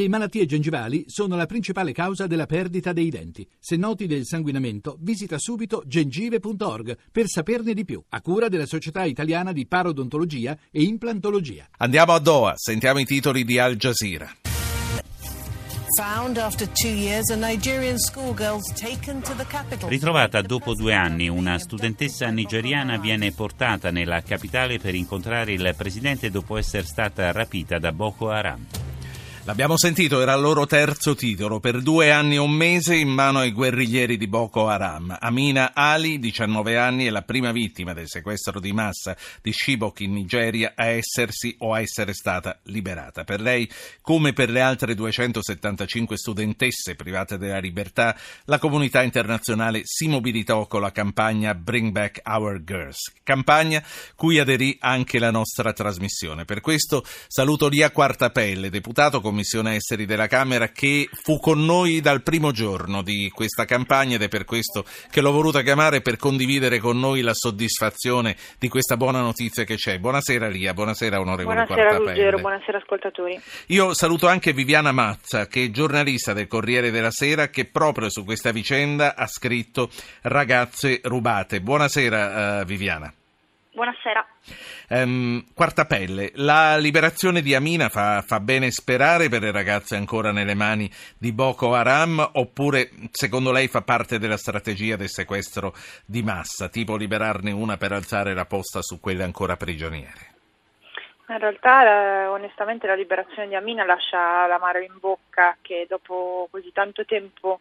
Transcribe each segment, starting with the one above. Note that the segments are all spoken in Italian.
Le malattie gengivali sono la principale causa della perdita dei denti. Se noti del sanguinamento, visita subito gengive.org per saperne di più, a cura della Società Italiana di Parodontologia e Implantologia. Andiamo a Doha, sentiamo i titoli di Al Jazeera. Ritrovata dopo due anni, una studentessa nigeriana viene portata nella capitale per incontrare il presidente dopo essere stata rapita da Boko Haram. L'abbiamo sentito, era il loro terzo titolo, per due anni e un mese in mano ai guerriglieri di Boko Haram. Amina Ali, 19 anni, è la prima vittima del sequestro di massa di Shibok in Nigeria a essersi o a essere stata liberata. Per lei, come per le altre 275 studentesse private della libertà, la comunità internazionale si mobilitò con la campagna Bring Back Our Girls, campagna cui aderì anche la nostra trasmissione. Per questo saluto Lia Quartapelle, deputato Commissione Esteri della Camera, che fu con noi dal primo giorno di questa campagna ed è per questo che l'ho voluta chiamare per condividere con noi la soddisfazione di questa buona notizia che c'è. Buonasera Lia, buonasera onorevole Buonasera Ruggero, buonasera ascoltatori. Io saluto anche Viviana Mazza, che è giornalista del Corriere della Sera, che proprio su questa vicenda ha scritto Ragazze rubate. Buonasera uh, Viviana. Buonasera. Um, quarta pelle, la liberazione di Amina fa, fa, bene sperare per le ragazze ancora nelle mani di Boko Haram oppure secondo lei fa parte della strategia del sequestro di massa, tipo liberarne una per alzare la posta su quelle ancora prigioniere? In realtà onestamente la liberazione di Amina lascia l'amaro in bocca che dopo così tanto tempo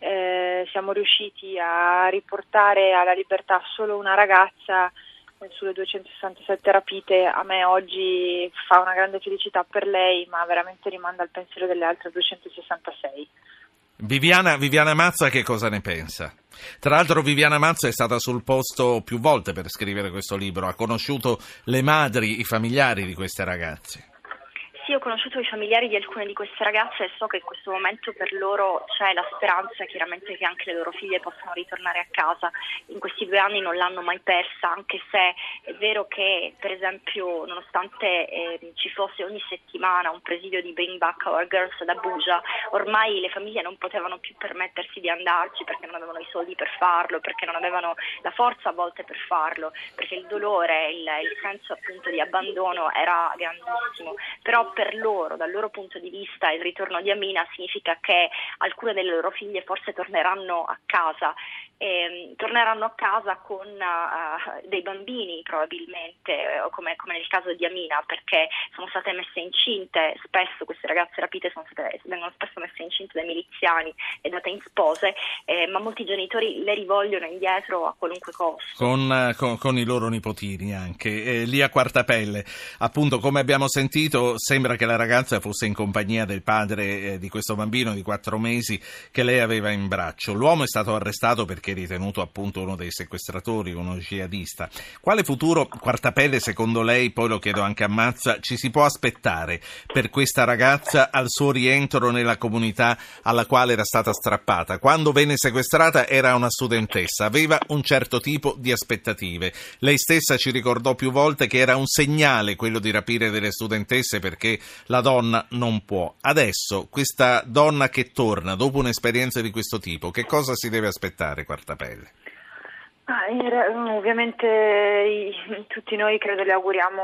eh, siamo riusciti a riportare alla libertà solo una ragazza sulle 267 rapite a me oggi fa una grande felicità per lei, ma veramente rimanda al pensiero delle altre 266. Viviana, Viviana Mazza che cosa ne pensa? Tra l'altro Viviana Mazza è stata sul posto più volte per scrivere questo libro, ha conosciuto le madri, i familiari di queste ragazze. Sì, ho conosciuto i familiari di alcune di queste ragazze e so che in questo momento per loro c'è la speranza chiaramente che anche le loro figlie possano ritornare a casa. In questi due anni non l'hanno mai persa, anche se è vero che per esempio nonostante eh, ci fosse ogni settimana un presidio di Bring Back Our Girls ad Abuja, ormai le famiglie non potevano più permettersi di andarci perché non avevano i soldi per farlo, perché non avevano la forza a volte per farlo, perché il dolore, il, il senso appunto di abbandono era grandissimo. Però per loro, dal loro punto di vista, il ritorno di Amina significa che alcune delle loro figlie forse torneranno a casa eh, torneranno a casa con uh, dei bambini probabilmente, eh, come, come, nel caso di Amina, perché sono state messe incinte, spesso queste ragazze rapite state, vengono spesso messe incinte dai miliziani e date in spose, eh, ma molti genitori le rivogliono indietro a qualunque costo. Con, eh, con, con i loro nipotini anche. Eh, lì a Quartapelle, appunto come abbiamo sentito, sembra che la ragazza fosse in compagnia del padre di questo bambino di quattro mesi che lei aveva in braccio. L'uomo è stato arrestato perché ritenuto appunto uno dei sequestratori, uno jihadista. Quale futuro, Quartapelle, secondo lei, poi lo chiedo anche a Mazza, ci si può aspettare per questa ragazza al suo rientro nella comunità alla quale era stata strappata? Quando venne sequestrata era una studentessa, aveva un certo tipo di aspettative. Lei stessa ci ricordò più volte che era un segnale quello di rapire delle studentesse perché la donna non può. Adesso questa donna che torna dopo un'esperienza di questo tipo, che cosa si deve aspettare? Quartapelle? Ah, ovviamente tutti noi credo le auguriamo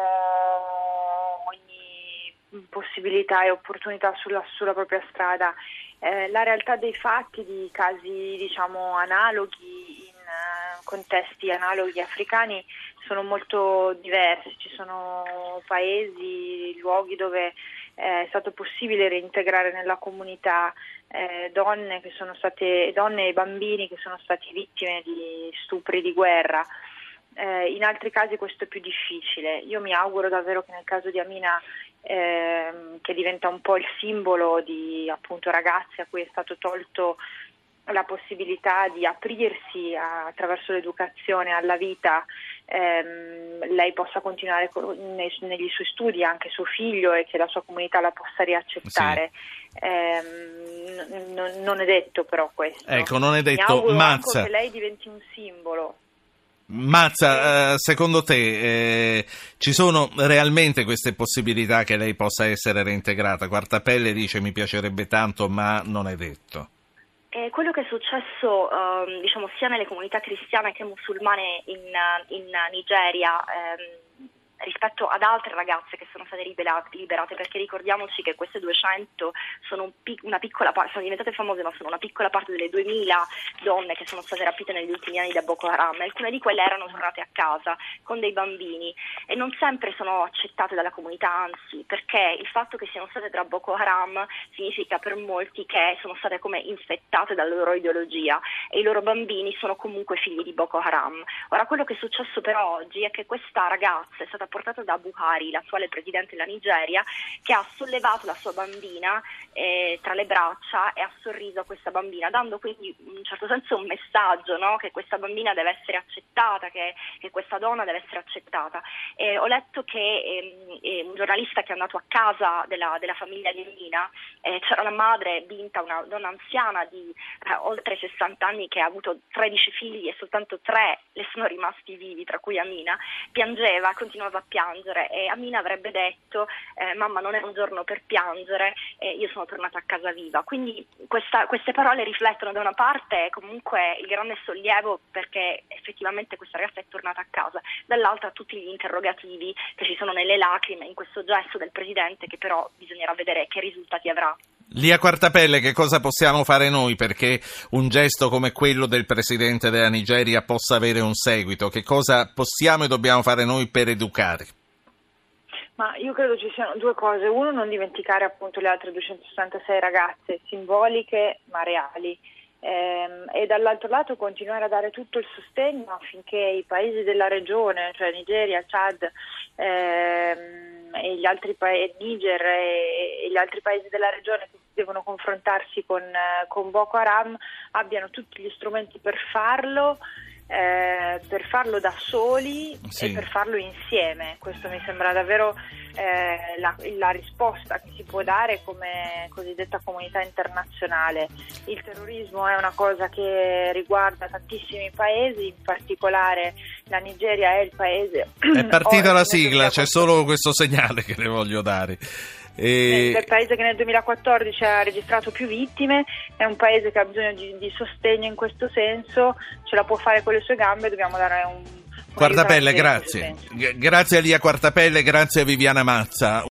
ogni possibilità e opportunità sulla, sulla propria strada. Eh, la realtà dei fatti di casi diciamo analoghi in uh, contesti analoghi africani sono molto diversi, ci sono paesi, luoghi dove è stato possibile reintegrare nella comunità eh, donne, state, donne, e bambini che sono stati vittime di stupri di guerra. Eh, in altri casi questo è più difficile. Io mi auguro davvero che nel caso di Amina, eh, che diventa un po' il simbolo di appunto, ragazzi a cui è stato tolto la possibilità di aprirsi a, attraverso l'educazione alla vita, ehm, lei possa continuare con, nei, negli suoi studi, anche suo figlio, e che la sua comunità la possa riaccettare. Sì. Ehm, n- non è detto però questo. Ecco, non è detto Mazza. che lei diventi un simbolo. Mazza, eh, secondo te eh, ci sono realmente queste possibilità che lei possa essere reintegrata? Quartapelle dice mi piacerebbe tanto, ma non è detto. Eh, quello che è successo ehm, diciamo, sia nelle comunità cristiane che musulmane in, in Nigeria ehm, rispetto ad altre ragazze che sono state liberate, liberate perché ricordiamoci che queste 200 sono pic- una piccola parte, sono diventate famose ma sono una piccola parte delle 2000 donne che sono state rapite negli ultimi anni da Boko Haram, alcune di quelle erano tornate a casa con dei bambini e non sempre sono accettate dalla comunità, anzi perché il fatto che siano state tra Boko Haram significa per molti che sono state come infettate dalla loro ideologia e i loro bambini sono comunque figli di Boko Haram. Ora quello che è successo però oggi è che questa ragazza è stata portata da Buhari, l'attuale presidente della Nigeria, che ha sollevato la sua bambina eh, tra le braccia e ha sorriso a questa bambina, dando quindi in un certo senso un messaggio no? che questa bambina deve essere accettata, che, che questa donna deve essere accettata. Eh, ho letto che ehm, eh, un giornalista che è andato a casa della, della famiglia di Amina, eh, c'era la madre, Binta, una donna anziana di eh, oltre 60 anni che ha avuto 13 figli e soltanto 3 le sono rimasti vivi, tra cui Amina, piangeva, continuava a piangere e Amina avrebbe detto eh, mamma non è un giorno per piangere e io sono tornata a casa viva. Quindi questa, queste parole riflettono da una parte comunque il grande sollievo perché effettivamente questa ragazza è tornata a casa, dall'altra tutti gli interrogativi che ci sono nelle lacrime in questo gesto del Presidente che però bisognerà vedere che risultati avrà. Lia Quartapelle, che cosa possiamo fare noi perché un gesto come quello del Presidente della Nigeria possa avere un seguito? Che cosa possiamo e dobbiamo fare noi per educare? Ma io credo ci siano due cose. Uno, non dimenticare appunto le altre 266 ragazze simboliche ma reali. Ehm, e dall'altro lato continuare a dare tutto il sostegno affinché i paesi della regione, cioè Nigeria, Chad, ehm, e gli altri paesi, Niger e, e, gli altri paesi della regione che devono confrontarsi con, con Boko Haram abbiano tutti gli strumenti per farlo eh, per farlo da soli sì. e per farlo insieme. Questo mi sembra davvero eh, la, la, risposta che si può dare come cosiddetta comunità internazionale. Il terrorismo è una cosa che riguarda tantissimi paesi, in particolare la Nigeria è il paese. È partita la sigla, c'è solo questo segnale che le voglio dare. E... È il paese che nel 2014 ha registrato più vittime, è un paese che ha bisogno di, di sostegno in questo senso, ce la può fare con le sue gambe, dobbiamo dare un... Quartapelle, grazie. Grazie a Lia Quartapelle, grazie a Viviana Mazza.